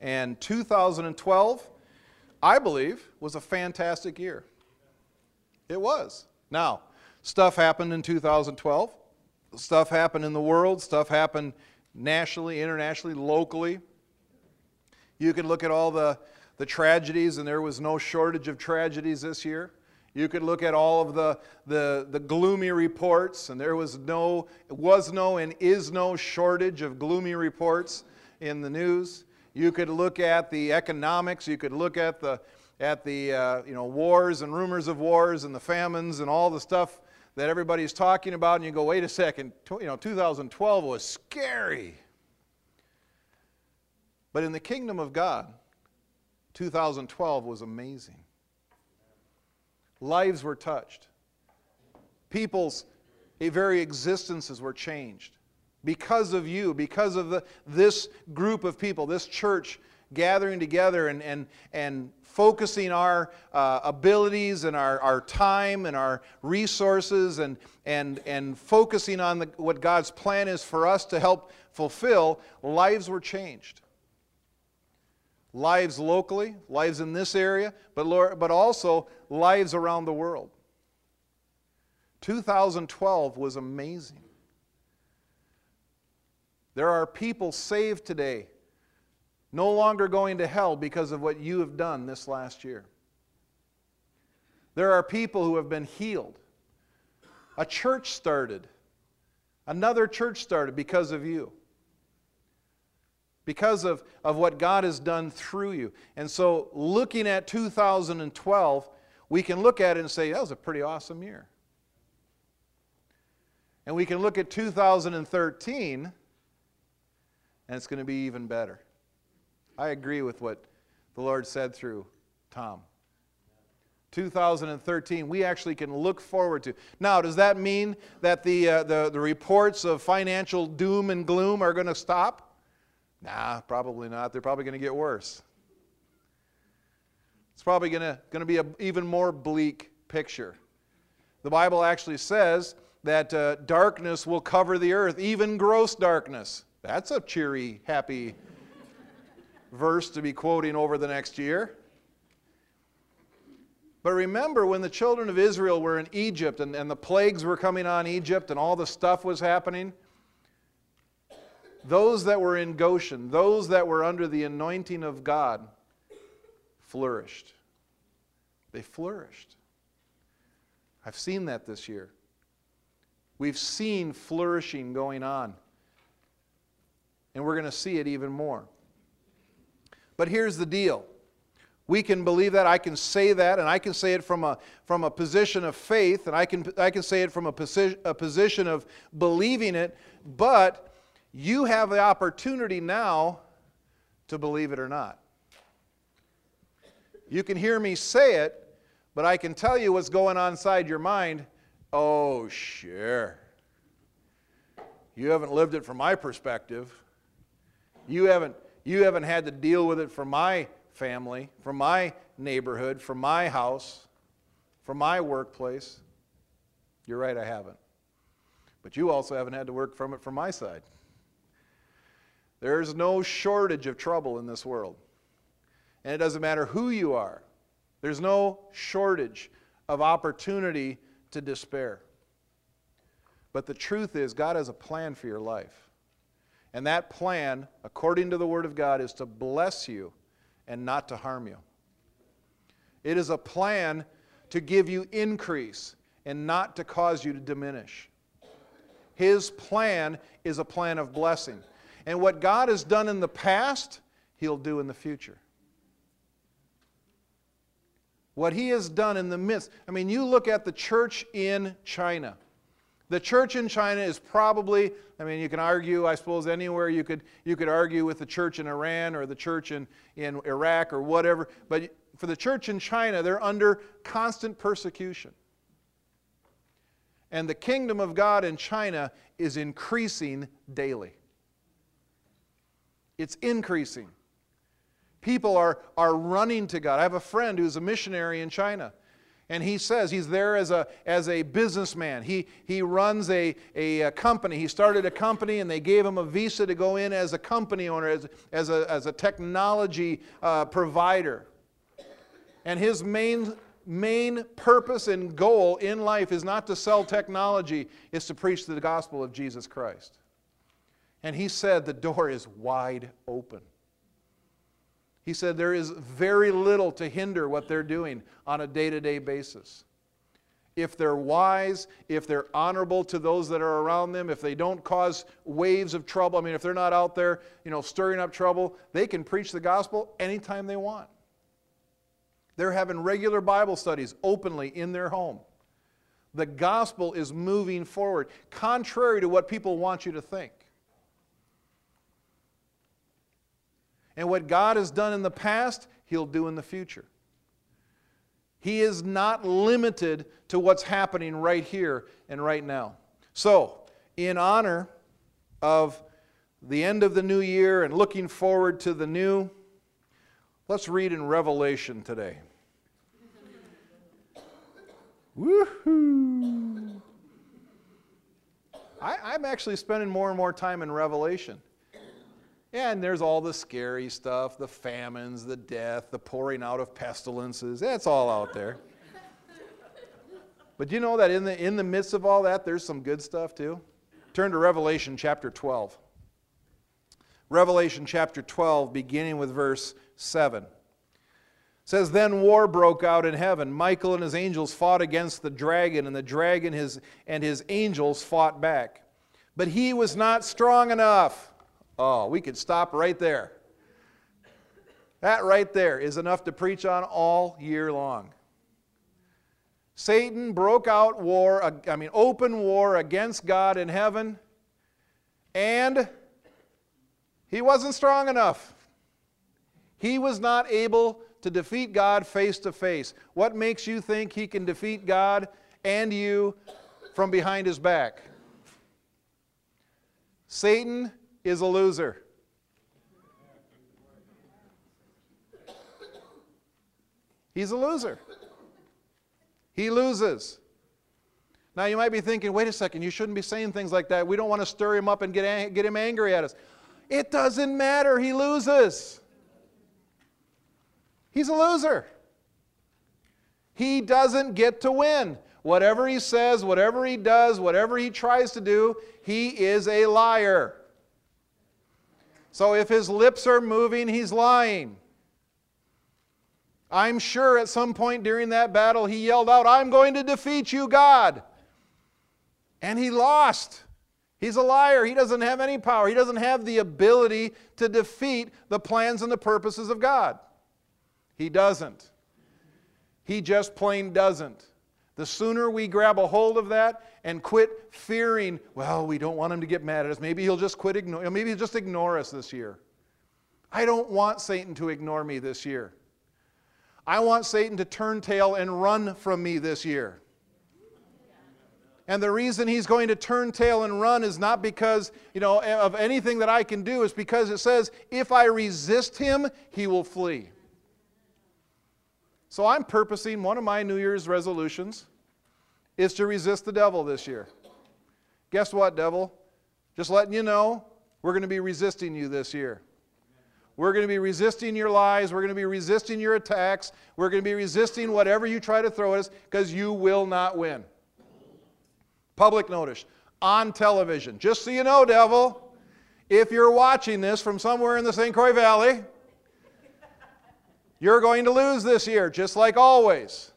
And 2012, I believe, was a fantastic year. It was. Now, stuff happened in 2012. Stuff happened in the world. Stuff happened nationally, internationally, locally. You can look at all the, the tragedies, and there was no shortage of tragedies this year. You could look at all of the, the, the gloomy reports, and there was no, was no and is no shortage of gloomy reports in the news. You could look at the economics. You could look at the, at the uh, you know, wars and rumors of wars and the famines and all the stuff that everybody's talking about, and you go, wait a second, you know, 2012 was scary. But in the kingdom of God, 2012 was amazing. Lives were touched. People's very existences were changed. Because of you, because of the, this group of people, this church gathering together and, and, and focusing our uh, abilities and our, our time and our resources and, and, and focusing on the, what God's plan is for us to help fulfill, lives were changed lives locally, lives in this area, but, Lord, but also lives around the world. 2012 was amazing. There are people saved today, no longer going to hell because of what you have done this last year. There are people who have been healed. A church started. Another church started because of you because of, of what God has done through you. And so, looking at 2012, we can look at it and say, that was a pretty awesome year. And we can look at 2013, and it's going to be even better. I agree with what the Lord said through Tom. 2013, we actually can look forward to. Now, does that mean that the, uh, the, the reports of financial doom and gloom are going to stop? Nah, probably not. They're probably going to get worse. It's probably going to be an even more bleak picture. The Bible actually says that uh, darkness will cover the earth, even gross darkness. That's a cheery, happy verse to be quoting over the next year. But remember when the children of Israel were in Egypt and, and the plagues were coming on Egypt and all the stuff was happening? Those that were in Goshen, those that were under the anointing of God, flourished. They flourished. I've seen that this year. We've seen flourishing going on. And we're going to see it even more. But here's the deal. We can believe that. I can say that, and I can say it from a, from a position of faith, and I can, I can say it from a, posi- a position of believing it. But you have the opportunity now to believe it or not. You can hear me say it, but I can tell you what's going on inside your mind. Oh, sure. You haven't lived it from my perspective. You haven't, you haven't had to deal with it from my family, from my neighborhood, from my house, from my workplace. You're right, I haven't. But you also haven't had to work from it from my side. There's no shortage of trouble in this world. And it doesn't matter who you are, there's no shortage of opportunity to despair. But the truth is, God has a plan for your life. And that plan, according to the Word of God, is to bless you and not to harm you. It is a plan to give you increase and not to cause you to diminish. His plan is a plan of blessing. And what God has done in the past, He'll do in the future. What He has done in the midst. I mean, you look at the church in China. The church in China is probably, I mean, you can argue, I suppose, anywhere you could, you could argue with the church in Iran or the church in, in Iraq or whatever, but for the church in China, they're under constant persecution. And the kingdom of God in China is increasing daily. It's increasing. People are, are running to God. I have a friend who's a missionary in China. And he says he's there as a, as a businessman. He, he runs a, a, a, company. He started a company and they gave him a visa to go in as a company owner, as, as, a, as a technology uh, provider. And his main, main purpose and goal in life is not to sell technology, it's to preach the gospel of Jesus Christ. And he said the door is wide open. He said there is very little to hinder what they're doing on a day to day basis. If they're wise, if they're honorable to those that are around them, if they don't cause waves of trouble, I mean, if they're not out there, you know, stirring up trouble, they can preach the gospel anytime they want. They're having regular Bible studies openly in their home. The gospel is moving forward, contrary to what people want you to think. And what God has done in the past, He'll do in the future. He is not limited to what's happening right here and right now. So, in honor of the end of the new year and looking forward to the new, let's read in Revelation today. Woohoo! I, am actually spending more and more time in Revelation. And there's all the scary stuff the famines, the death, the pouring out of pestilences. That's all out there. but you know that in the, in the midst of all that, there's some good stuff too? Turn to Revelation chapter 12. Revelation chapter 12, beginning with verse 7. It says, Then war broke out in heaven. Michael and his angels fought against the dragon, and the dragon his, and his angels fought back. But he was not strong enough Oh, we could stop right there. That right there is enough to preach on all year long. Satan broke out war, I mean, open war against God in heaven, and he wasn't strong enough. He was not able to defeat God face to face. What makes you think he can defeat God and you from behind his back? Satan is a loser. He's a loser. He loses. Now you might be thinking, wait a second, you shouldn't be saying things like that. We don't want to stir him up and get, get him angry at us. It doesn't matter. He loses. He's a loser. He doesn't get to win. Whatever he says, whatever he does, whatever he tries to do, he is a liar. So if his lips are moving, he's lying. I'm sure at some point during that battle he yelled out, I'm going to defeat you, God. And he lost. He's a liar. He doesn't have any power. He doesn't have the ability to defeat the plans and the purposes of God. He doesn't. He just plain doesn't. The sooner we grab a hold of that and quit fearing, well, we don't want him to get mad at us. Maybe he'll just quit ignore, maybe he'll just ignore us this year. I don't want Satan to ignore me this year. I want Satan to turn tail and run from me this year. And the reason he's going to turn tail and run is not because, you know, of anything that I can do, it's because it says, if I resist him, he will flee. So I'm purposing one of my New Year's resolutions is to resist the devil this year. Guess what, devil? Just letting you know, we're going to be resisting you this year. We're going to be resisting your lies. We're going to be resisting your attacks. We're going to be resisting whatever you try to throw at us because you will not win. Public notice on television. Just so you know, devil, if you're watching this from somewhere in the St. Croix Valley, you're going to lose this year, just like always.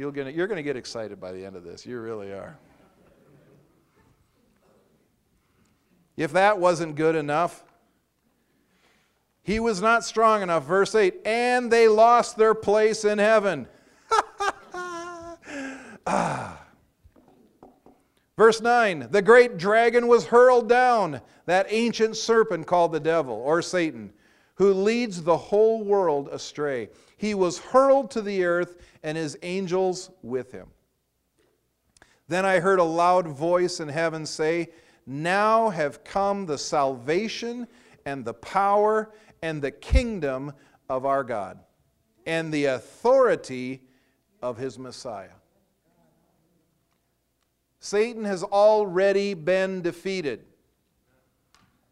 You're going you're to get excited by the end of this. You really are. If that wasn't good enough, he was not strong enough. Verse 8, and they lost their place in heaven. ah. Verse 9, the great dragon was hurled down, that ancient serpent called the devil or Satan, who leads the whole world astray. He was hurled to the earth and his angels with him. Then I heard a loud voice in heaven say, Now have come the salvation and the power and the kingdom of our God and the authority of his Messiah. Satan has already been defeated.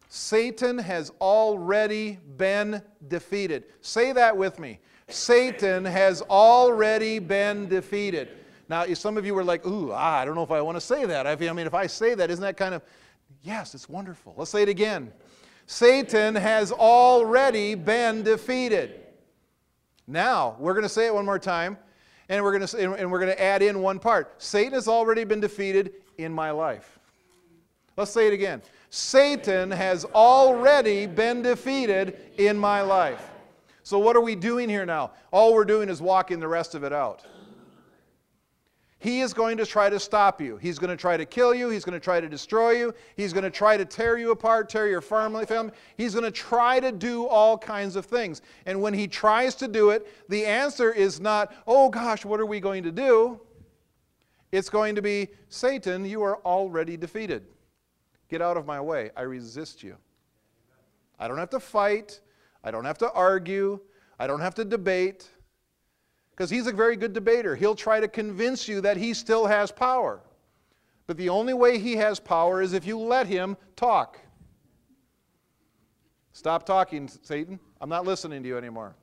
Satan has already been defeated. Say that with me. Satan has already been defeated. Now, some of you were like, ooh, ah, I don't know if I want to say that. I mean, if I say that, isn't that kind of, yes, it's wonderful. Let's say it again. Satan has already been defeated. Now, we're going to say it one more time, and we're going to, and we're going to add in one part. Satan has already been defeated in my life. Let's say it again. Satan has already been defeated in my life. So, what are we doing here now? All we're doing is walking the rest of it out. He is going to try to stop you. He's going to try to kill you. He's going to try to destroy you. He's going to try to tear you apart, tear your family. family. He's going to try to do all kinds of things. And when he tries to do it, the answer is not, oh gosh, what are we going to do? It's going to be, Satan, you are already defeated. Get out of my way. I resist you. I don't have to fight. I don't have to argue. I don't have to debate because he's a very good debater. He'll try to convince you that he still has power. But the only way he has power is if you let him talk. Stop talking, Satan. I'm not listening to you anymore.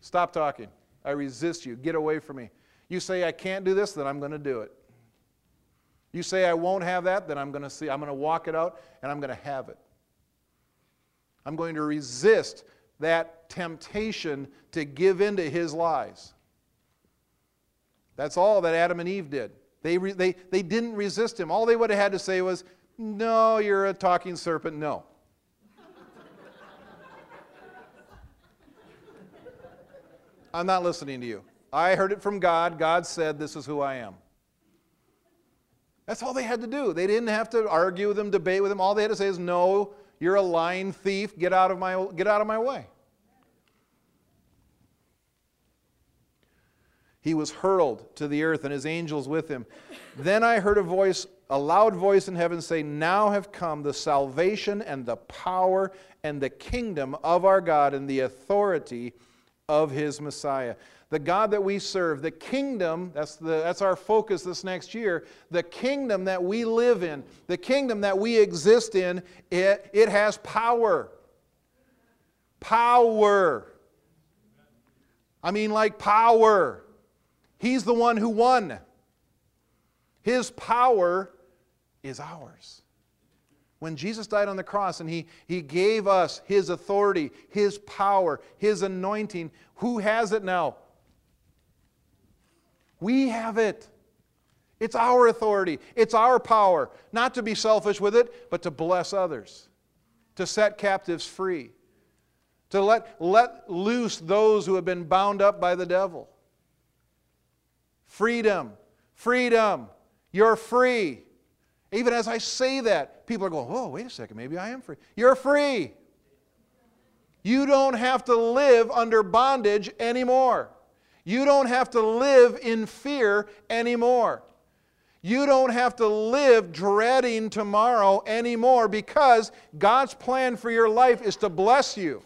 Stop talking. I resist you. Get away from me. You say I can't do this, then I'm going to do it. You say I won't have that, then I'm going to see I'm going to walk it out and I'm going to have it. I'm going to resist that temptation to give in to his lies. That's all that Adam and Eve did. They, re, they, they didn't resist him. All they would have had to say was, No, you're a talking serpent. No. I'm not listening to you. I heard it from God. God said, This is who I am. That's all they had to do. They didn't have to argue with him, debate with him. All they had to say is, No, you're a lying thief. Get out of my, get out of my way. He was hurled to the earth and his angels with him. Then I heard a voice, a loud voice in heaven say, Now have come the salvation and the power and the kingdom of our God and the authority of his Messiah. The God that we serve, the kingdom, that's, the, that's our focus this next year, the kingdom that we live in, the kingdom that we exist in, it, it has power. Power. I mean, like power. He's the one who won. His power is ours. When Jesus died on the cross and he, he gave us His authority, His power, His anointing, who has it now? We have it. It's our authority, it's our power, not to be selfish with it, but to bless others, to set captives free, to let, let loose those who have been bound up by the devil. Freedom, freedom, you're free. Even as I say that, people are going, oh, wait a second, maybe I am free. You're free. You don't have to live under bondage anymore. You don't have to live in fear anymore. You don't have to live dreading tomorrow anymore because God's plan for your life is to bless you.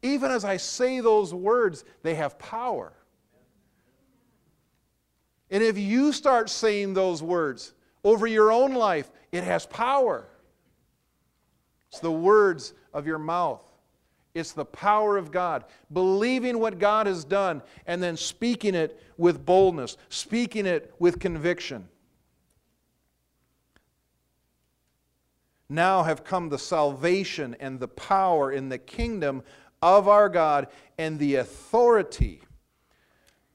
Even as I say those words, they have power. And if you start saying those words over your own life, it has power. It's the words of your mouth. It's the power of God. Believing what God has done and then speaking it with boldness, speaking it with conviction. Now have come the salvation and the power in the kingdom of our God and the authority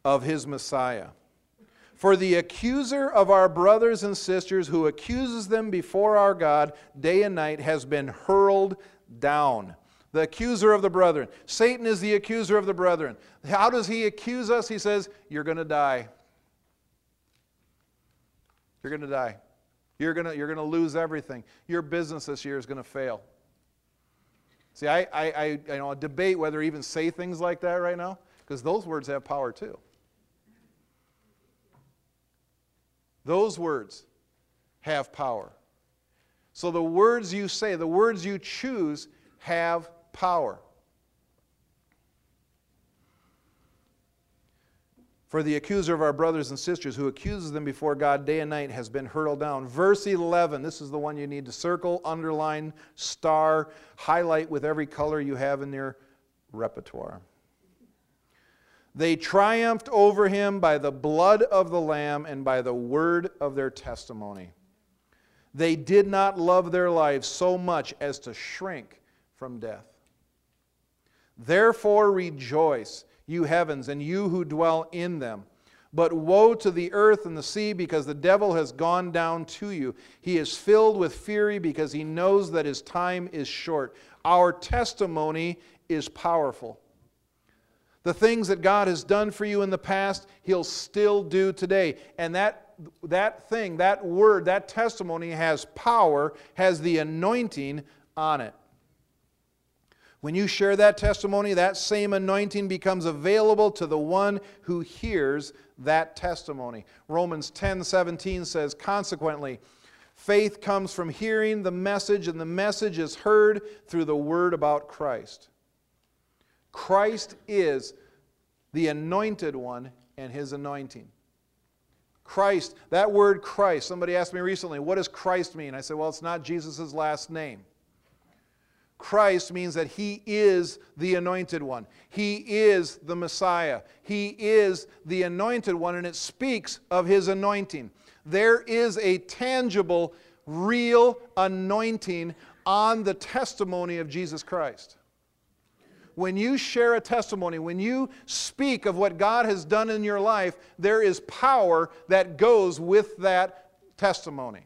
of his Messiah. For the accuser of our brothers and sisters who accuses them before our God day and night has been hurled down the accuser of the brethren. Satan is the accuser of the brethren. How does he accuse us? He says, You're going to die. You're going to die. You're going you're to lose everything. Your business this year is going to fail. See, I, I, I, know, debate whether even say things like that right now because those words have power too. Those words have power. So the words you say, the words you choose, have power. For the accuser of our brothers and sisters, who accuses them before God day and night, has been hurled down. Verse 11, this is the one you need to circle, underline, star, highlight with every color you have in your repertoire. They triumphed over him by the blood of the Lamb and by the word of their testimony. They did not love their lives so much as to shrink from death. Therefore rejoice you heavens, and you who dwell in them. But woe to the earth and the sea, because the devil has gone down to you. He is filled with fury because he knows that his time is short. Our testimony is powerful. The things that God has done for you in the past, he'll still do today. And that, that thing, that word, that testimony has power, has the anointing on it. When you share that testimony, that same anointing becomes available to the one who hears that testimony. Romans 10 17 says, Consequently, faith comes from hearing the message, and the message is heard through the word about Christ. Christ is the anointed one and his anointing. Christ, that word Christ, somebody asked me recently, what does Christ mean? I said, well, it's not Jesus' last name. Christ means that He is the anointed one. He is the Messiah. He is the anointed one, and it speaks of His anointing. There is a tangible, real anointing on the testimony of Jesus Christ. When you share a testimony, when you speak of what God has done in your life, there is power that goes with that testimony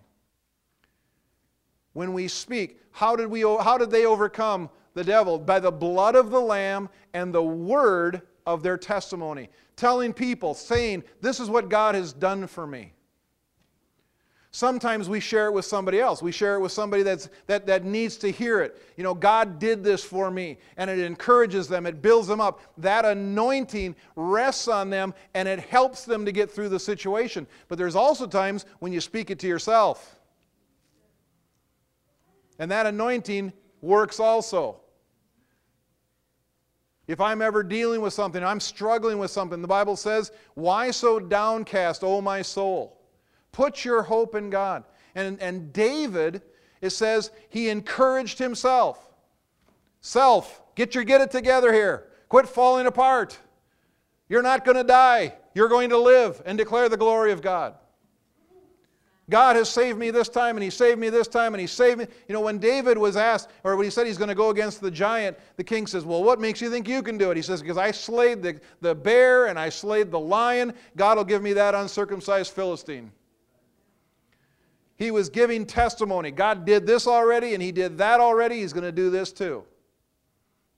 when we speak. How did, we, how did they overcome the devil? By the blood of the Lamb and the word of their testimony. Telling people, saying, This is what God has done for me. Sometimes we share it with somebody else. We share it with somebody that's, that, that needs to hear it. You know, God did this for me, and it encourages them, it builds them up. That anointing rests on them, and it helps them to get through the situation. But there's also times when you speak it to yourself. And that anointing works also. If I'm ever dealing with something, I'm struggling with something, the Bible says, Why so downcast, O my soul? Put your hope in God. And, and David, it says, he encouraged himself. Self, get your get it together here. Quit falling apart. You're not going to die. You're going to live and declare the glory of God. God has saved me this time, and He saved me this time, and He saved me. You know, when David was asked, or when he said he's going to go against the giant, the king says, Well, what makes you think you can do it? He says, Because I slayed the, the bear and I slayed the lion. God will give me that uncircumcised Philistine. He was giving testimony. God did this already, and He did that already. He's going to do this too.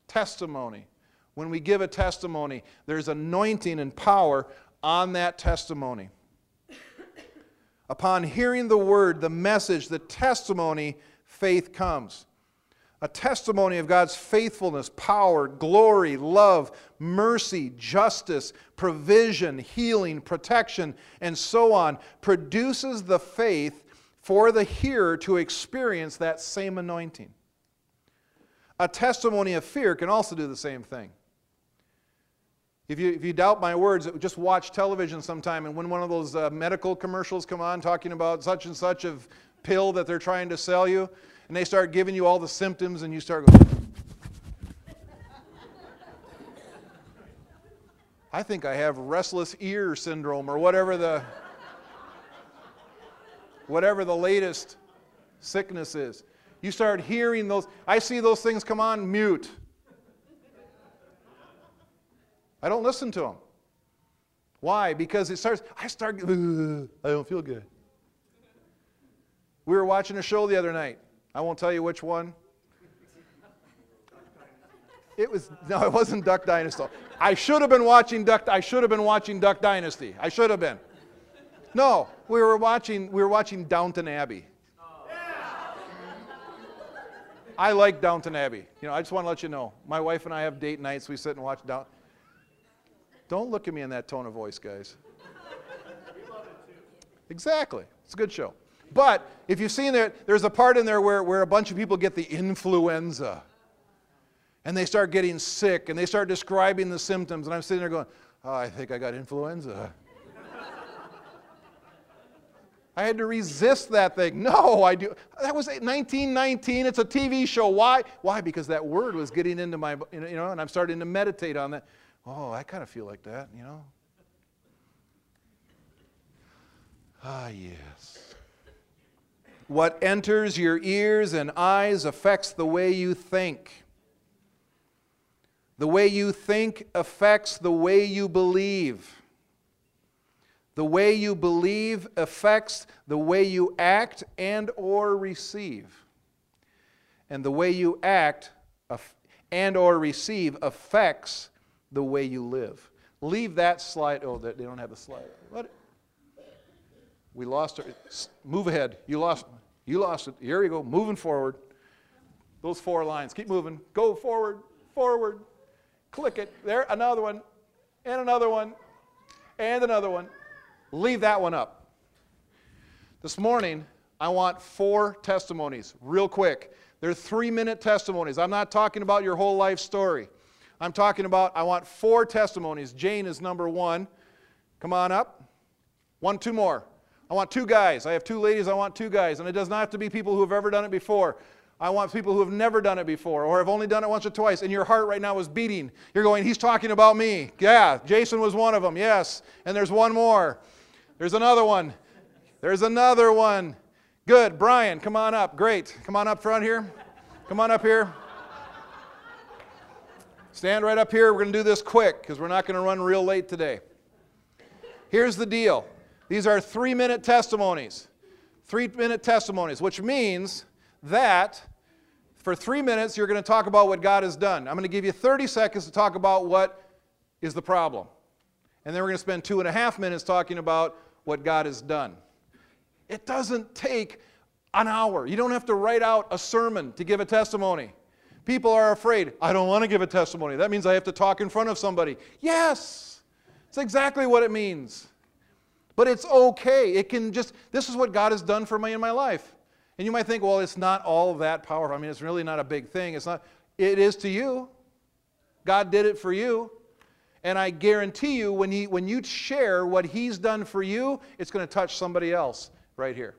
Testimony. When we give a testimony, there's anointing and power on that testimony. Upon hearing the word, the message, the testimony, faith comes. A testimony of God's faithfulness, power, glory, love, mercy, justice, provision, healing, protection, and so on produces the faith for the hearer to experience that same anointing. A testimony of fear can also do the same thing. If you, if you doubt my words, just watch television sometime, and when one of those uh, medical commercials come on talking about such and such of pill that they're trying to sell you, and they start giving you all the symptoms, and you start going, I think I have restless ear syndrome or whatever the whatever the latest sickness is. You start hearing those. I see those things come on mute. I don't listen to them. Why? Because it starts, I start, I don't feel good. We were watching a show the other night. I won't tell you which one. It was no, it wasn't Duck Dynasty. I should have been watching Duck. I should have been watching Duck Dynasty. I should have been. No, we were watching. We were watching Downton Abbey. I like Downton Abbey. You know, I just want to let you know. My wife and I have date nights. We sit and watch Downton. Don't look at me in that tone of voice, guys. Exactly. It's a good show. But if you've seen it, there's a part in there where, where a bunch of people get the influenza. And they start getting sick and they start describing the symptoms. And I'm sitting there going, oh, I think I got influenza. I had to resist that thing. No, I do. That was 1919. It's a TV show. Why? Why? Because that word was getting into my, you know, and I'm starting to meditate on that. Oh, I kind of feel like that, you know. Ah, yes. What enters your ears and eyes affects the way you think. The way you think affects the way you believe. The way you believe affects the way you act and or receive. And the way you act and or receive affects the way you live. Leave that slide. Oh, they don't have the slide. What? We lost it. Move ahead. You lost. You lost it. Here you go. Moving forward. Those four lines. Keep moving. Go forward. Forward. Click it. There. Another one. And another one. And another one. Leave that one up. This morning, I want four testimonies, real quick. They're three minute testimonies. I'm not talking about your whole life story. I'm talking about, I want four testimonies. Jane is number one. Come on up. One, two more. I want two guys. I have two ladies. I want two guys. And it does not have to be people who have ever done it before. I want people who have never done it before or have only done it once or twice, and your heart right now is beating. You're going, He's talking about me. Yeah, Jason was one of them. Yes. And there's one more. There's another one. There's another one. Good. Brian, come on up. Great. Come on up front here. Come on up here. Stand right up here. We're going to do this quick because we're not going to run real late today. Here's the deal these are three minute testimonies. Three minute testimonies, which means that for three minutes you're going to talk about what God has done. I'm going to give you 30 seconds to talk about what is the problem. And then we're going to spend two and a half minutes talking about what God has done. It doesn't take an hour. You don't have to write out a sermon to give a testimony. People are afraid, I don't want to give a testimony. That means I have to talk in front of somebody. Yes, it's exactly what it means. But it's okay. It can just, this is what God has done for me in my life. And you might think, well, it's not all that powerful. I mean, it's really not a big thing. It's not, it is to you. God did it for you. And I guarantee you, when, he, when you share what He's done for you, it's going to touch somebody else right here.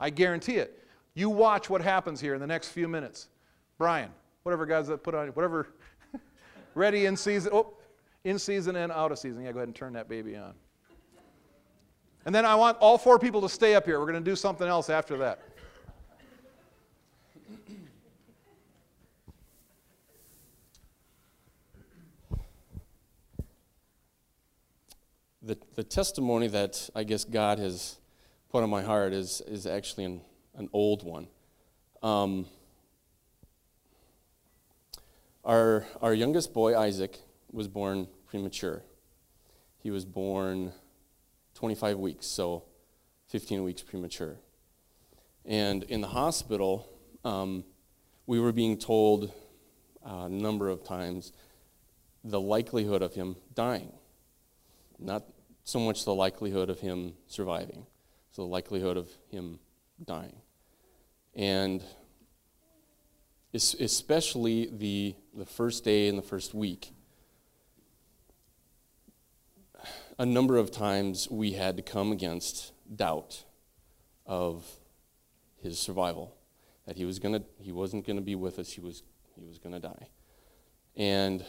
I guarantee it. You watch what happens here in the next few minutes. Brian, whatever God's put on, whatever, ready in season, oh, in season and out of season. Yeah, go ahead and turn that baby on. And then I want all four people to stay up here. We're going to do something else after that. the, the testimony that I guess God has put on my heart is, is actually an, an old one. Um, our, our youngest boy, Isaac, was born premature. He was born 25 weeks, so 15 weeks premature. And in the hospital, um, we were being told a number of times the likelihood of him dying. Not so much the likelihood of him surviving, so the likelihood of him dying. And especially the, the first day and the first week, a number of times we had to come against doubt of his survival that he was gonna he wasn't gonna be with us he was he was gonna die and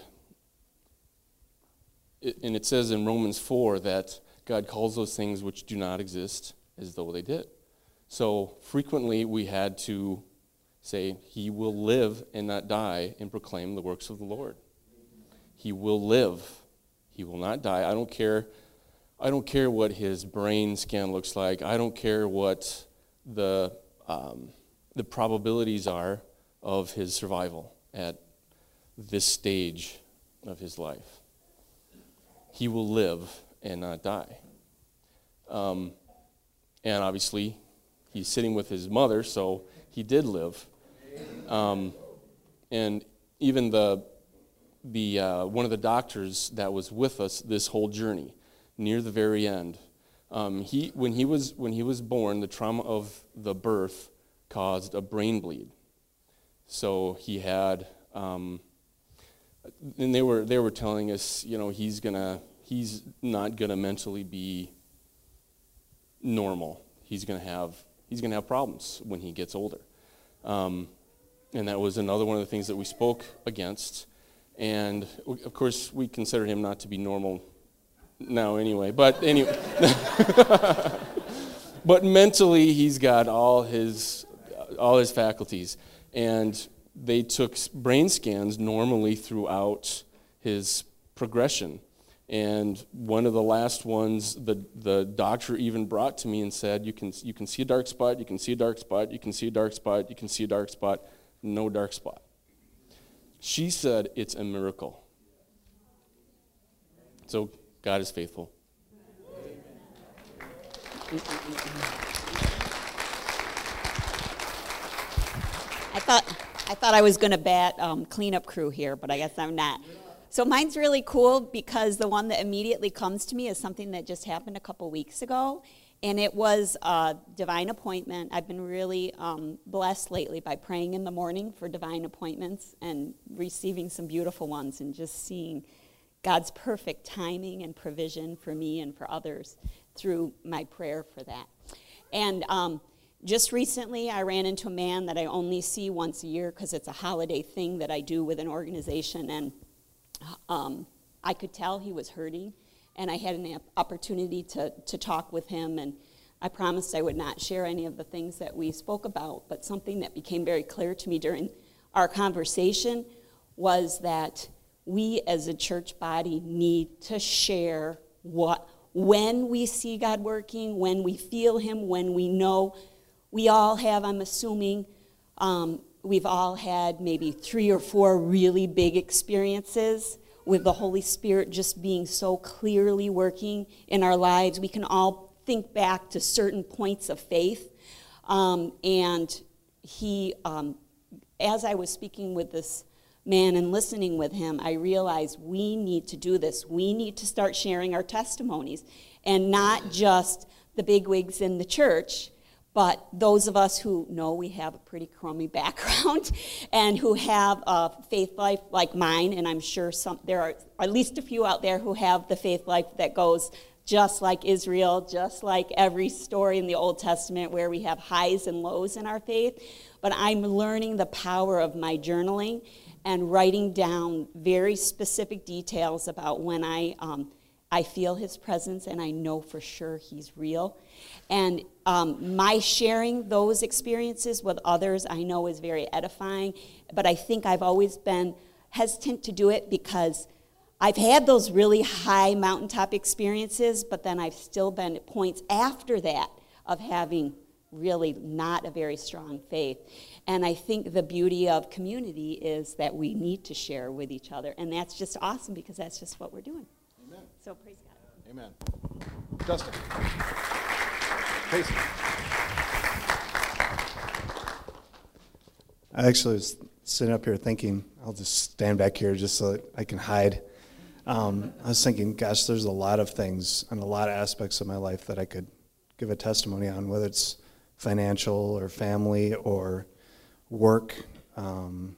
and it says in Romans 4 that God calls those things which do not exist as though they did. So frequently we had to say, He will live and not die and proclaim the works of the Lord. He will live. He will not die. I don't care. I don't care what his brain scan looks like. I don't care what the, um, the probabilities are of his survival at this stage of his life he will live and not die. Um, and obviously, he's sitting with his mother, so he did live. Um, and even the, the, uh, one of the doctors that was with us this whole journey, near the very end, um, he, when, he was, when he was born, the trauma of the birth caused a brain bleed. So he had, um, and they were, they were telling us, you know, he's to he's not going to mentally be normal. He's going to have he's going to have problems when he gets older. Um, and that was another one of the things that we spoke against. And of course, we consider him not to be normal now anyway. But anyway, but mentally, he's got all his all his faculties, and they took brain scans normally throughout his progression. And one of the last ones, the, the doctor even brought to me and said, you can, you can see a dark spot, you can see a dark spot, you can see a dark spot, you can see a dark spot, no dark spot. She said it's a miracle. So God is faithful. I thought I thought I was going to bat um, cleanup crew here, but I guess I'm not. So mine's really cool because the one that immediately comes to me is something that just happened a couple weeks ago, and it was a divine appointment. I've been really um, blessed lately by praying in the morning for divine appointments and receiving some beautiful ones, and just seeing God's perfect timing and provision for me and for others through my prayer for that. And um, just recently, I ran into a man that I only see once a year because it's a holiday thing that I do with an organization, and um, I could tell he was hurting, and I had an opportunity to, to talk with him, and I promised I would not share any of the things that we spoke about, but something that became very clear to me during our conversation was that we as a church body need to share what when we see God working, when we feel Him, when we know. We all have, I'm assuming, um, we've all had maybe three or four really big experiences with the Holy Spirit just being so clearly working in our lives. We can all think back to certain points of faith. Um, and he, um, as I was speaking with this man and listening with him, I realized we need to do this. We need to start sharing our testimonies and not just the bigwigs in the church but those of us who know we have a pretty crummy background and who have a faith life like mine, and I'm sure some, there are at least a few out there who have the faith life that goes just like Israel, just like every story in the Old Testament where we have highs and lows in our faith. But I'm learning the power of my journaling and writing down very specific details about when I, um, I feel his presence and I know for sure he's real. And um, my sharing those experiences with others, I know, is very edifying. But I think I've always been hesitant to do it because I've had those really high mountaintop experiences, but then I've still been at points after that of having really not a very strong faith. And I think the beauty of community is that we need to share with each other. And that's just awesome because that's just what we're doing. Amen. So praise God. Amen. Justin. Casey. I actually was sitting up here thinking, I'll just stand back here just so that I can hide. Um, I was thinking, gosh, there's a lot of things and a lot of aspects of my life that I could give a testimony on, whether it's financial or family or work. Um,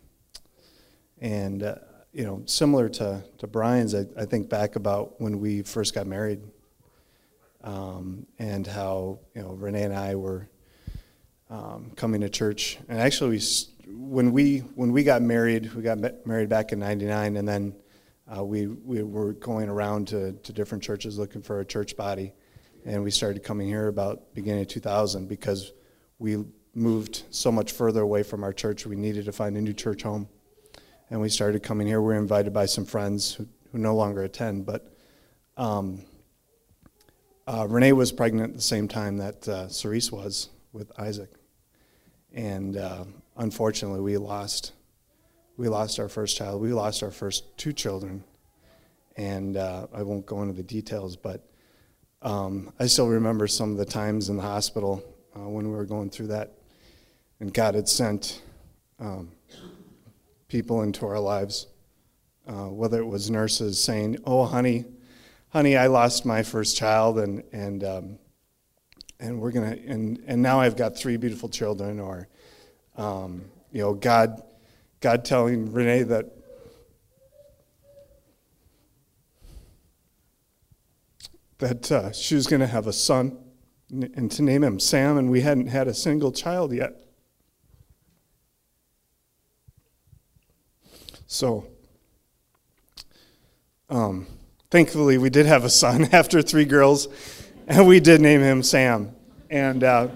and, uh, you know, similar to, to Brian's, I, I think back about when we first got married um, and how you know Renee and I were um, coming to church. And actually, we, when we when we got married, we got married back in '99, and then uh, we we were going around to, to different churches looking for a church body, and we started coming here about beginning of 2000 because we moved so much further away from our church. We needed to find a new church home, and we started coming here. We were invited by some friends who, who no longer attend, but. Um, uh, Renee was pregnant at the same time that uh, Cerise was with Isaac, and uh, unfortunately, we lost we lost our first child. We lost our first two children, and uh, I won't go into the details, but um, I still remember some of the times in the hospital uh, when we were going through that, and God had sent um, people into our lives, uh, whether it was nurses saying, "Oh, honey." Honey, I lost my first child, and and um, and we're gonna and and now I've got three beautiful children, or um, you know, God, God telling Renee that that uh, she was going to have a son and to name him Sam, and we hadn't had a single child yet. So, um, thankfully, we did have a son after three girls, and we did name him Sam. And uh,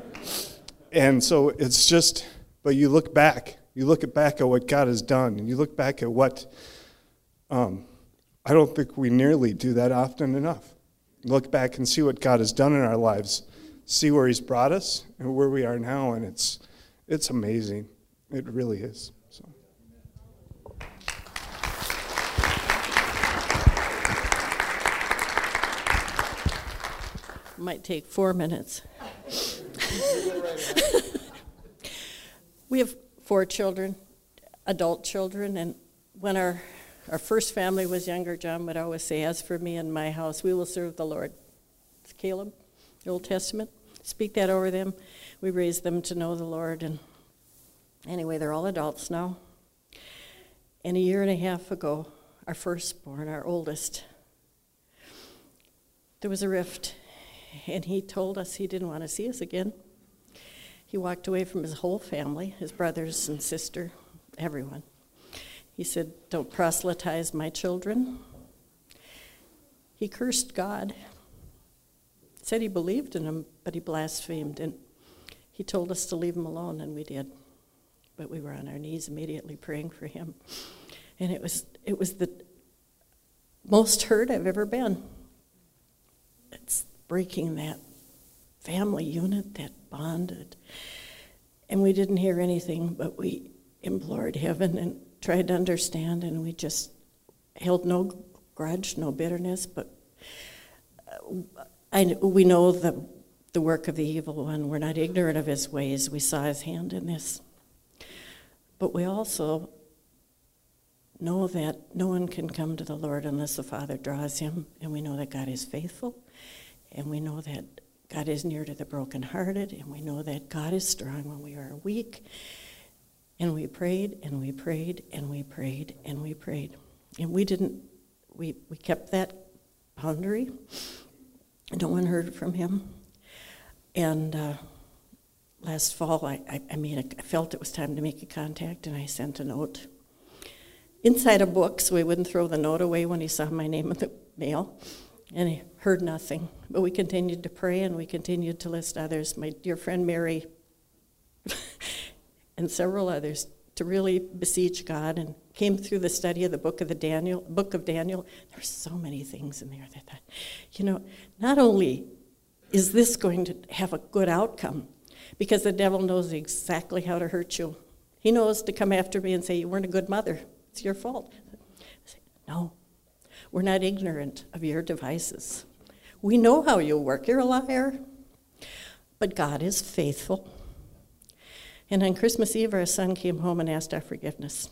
and so it's just, but you look back, you look back at what God has done, and you look back at what. Um, I don't think we nearly do that often enough. Look back and see what God has done in our lives, see where He's brought us and where we are now, and it's it's amazing. It really is. So. Might take four minutes. we have four children, adult children, and when our, our first family was younger, John would always say, As for me and my house, we will serve the Lord. It's Caleb, the Old Testament. Speak that over them. We raised them to know the Lord. And anyway, they're all adults now. And a year and a half ago, our firstborn, our oldest, there was a rift and he told us he didn't want to see us again. He walked away from his whole family, his brothers and sister, everyone. He said, Don't proselytize my children. He cursed God. Said he believed in him, but he blasphemed. And he told us to leave him alone, and we did. But we were on our knees immediately praying for him. And it was, it was the most hurt I've ever been. It's breaking that family unit, that bonded. And we didn't hear anything, but we implored heaven and tried to understand, and we just held no grudge, no bitterness, but uh, I, we know the, the work of the evil one. We're not ignorant of his ways. We saw his hand in this. But we also know that no one can come to the Lord unless the Father draws him, and we know that God is faithful and we know that God is near to the brokenhearted, and we know that God is strong when we are weak. And we prayed and we prayed and we prayed and we prayed. And we didn't, we, we kept that boundary. No one heard from him. And uh, last fall, I, I, I, made a, I felt it was time to make a contact, and I sent a note inside a book so he wouldn't throw the note away when he saw my name in the mail. And he heard nothing. But we continued to pray and we continued to list others. My dear friend Mary and several others to really beseech God and came through the study of the book of the Daniel book of Daniel. There's so many things in there that, that you know, not only is this going to have a good outcome, because the devil knows exactly how to hurt you. He knows to come after me and say, You weren't a good mother. It's your fault. No, we're not ignorant of your devices. We know how you work. You're a liar. But God is faithful. And on Christmas Eve, our son came home and asked our forgiveness.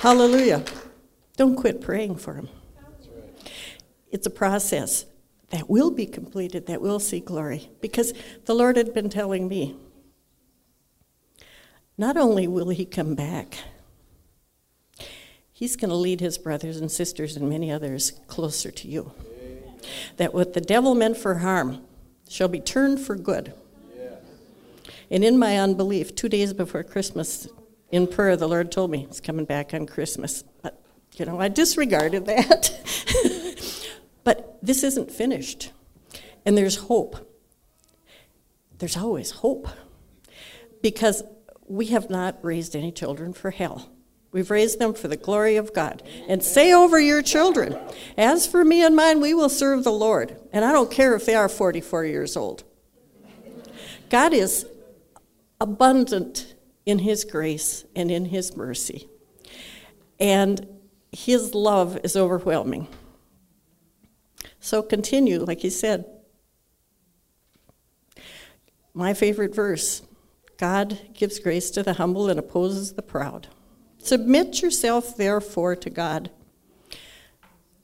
Hallelujah. Don't quit praying for him. It's a process that will be completed, that will see glory. Because the Lord had been telling me, not only will he come back, he's going to lead his brothers and sisters and many others closer to you. That what the devil meant for harm shall be turned for good. And in my unbelief, two days before Christmas, in prayer, the Lord told me he's coming back on Christmas. But, you know, I disregarded that. But this isn't finished. And there's hope. There's always hope. Because we have not raised any children for hell. We've raised them for the glory of God. And say over your children, as for me and mine, we will serve the Lord. And I don't care if they are 44 years old. God is abundant in His grace and in His mercy. And His love is overwhelming. So continue, like he said. My favorite verse God gives grace to the humble and opposes the proud. Submit yourself, therefore, to God.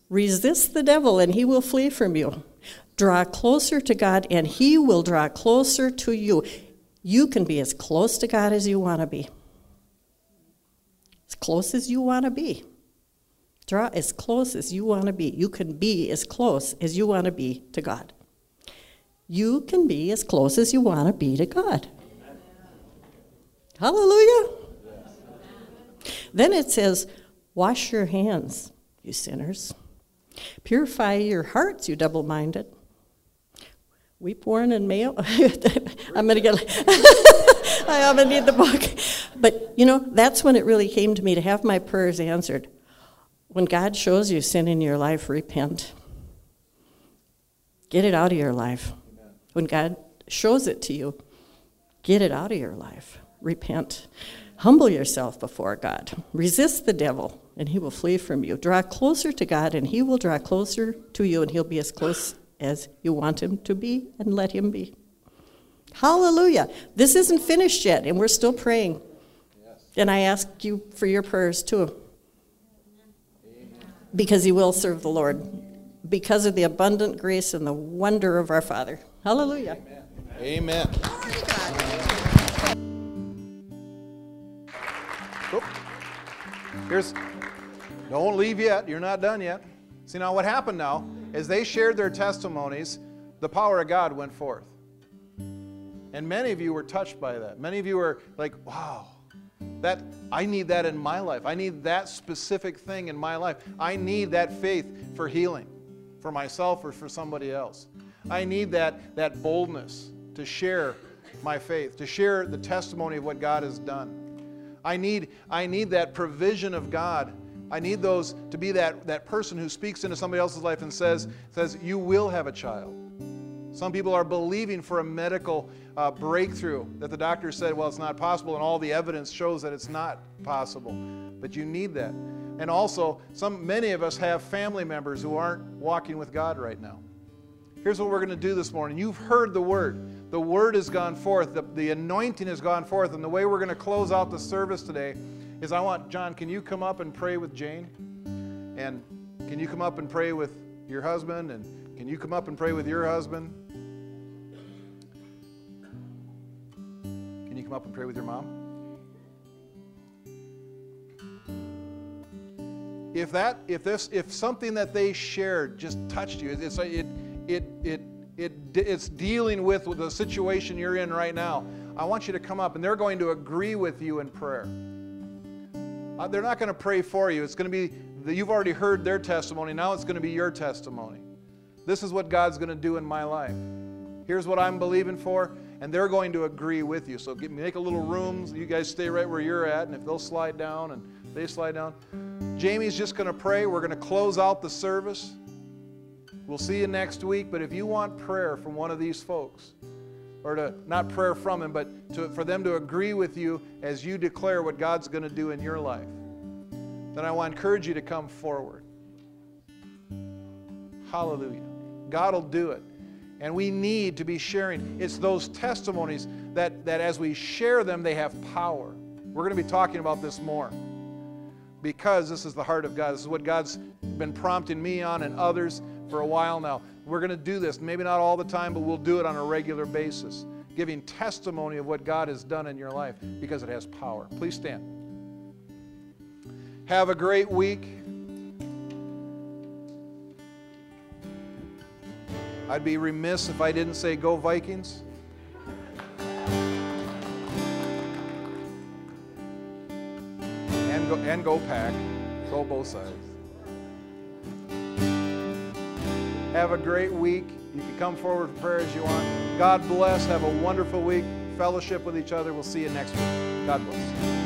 Resist the devil, and he will flee from you. Draw closer to God, and he will draw closer to you. You can be as close to God as you want to be. As close as you want to be. Draw as close as you want to be. You can be as close as you want to be to God. You can be as close as you want to be to God. Hallelujah. Then it says, Wash your hands, you sinners. Purify your hearts, you double minded. Weep, warn, and mail. I'm going to get. I'm going to need the book. But, you know, that's when it really came to me to have my prayers answered. When God shows you sin in your life, repent. Get it out of your life. When God shows it to you, get it out of your life. Repent. Humble yourself before God. Resist the devil, and he will flee from you. Draw closer to God, and he will draw closer to you, and he'll be as close as you want him to be, and let him be. Hallelujah. This isn't finished yet, and we're still praying. And I ask you for your prayers too. Because he will serve the Lord. Because of the abundant grace and the wonder of our Father. Hallelujah. Amen. Oop. Here's, don't leave yet. You're not done yet. See, now what happened now is they shared their testimonies, the power of God went forth. And many of you were touched by that. Many of you were like, wow, that I need that in my life. I need that specific thing in my life. I need that faith for healing for myself or for somebody else. I need that, that boldness to share my faith, to share the testimony of what God has done. I need, I need that provision of God. I need those to be that, that person who speaks into somebody else's life and says, says, You will have a child. Some people are believing for a medical uh, breakthrough that the doctor said, well, it's not possible, and all the evidence shows that it's not possible. But you need that. And also, some, many of us have family members who aren't walking with God right now. Here's what we're going to do this morning. You've heard the word. The word has gone forth. The, the anointing has gone forth. And the way we're going to close out the service today is I want, John, can you come up and pray with Jane? And can you come up and pray with your husband? And can you come up and pray with your husband? Can you come up and pray with your mom? If that, if this, if something that they shared just touched you, it's it, it, it, it, it's dealing with, the situation you're in right now. I want you to come up, and they're going to agree with you in prayer. Uh, they're not going to pray for you. It's going to be you've already heard their testimony. Now it's going to be your testimony. This is what God's going to do in my life. Here's what I'm believing for, and they're going to agree with you. So get, make a little room. You guys stay right where you're at, and if they'll slide down and they slide down. Jamie's just going to pray. We're going to close out the service. We'll see you next week. But if you want prayer from one of these folks, or to not prayer from them, but to, for them to agree with you as you declare what God's going to do in your life, then I want to encourage you to come forward. Hallelujah. God will do it. And we need to be sharing. It's those testimonies that, that as we share them, they have power. We're going to be talking about this more because this is the heart of God. This is what God's been prompting me on and others for a while now. We're going to do this, maybe not all the time, but we'll do it on a regular basis, giving testimony of what God has done in your life because it has power. Please stand. Have a great week. I'd be remiss if I didn't say, Go Vikings. And go, and go pack. Go both sides. Have a great week. You can come forward for prayer as you want. God bless. Have a wonderful week. Fellowship with each other. We'll see you next week. God bless.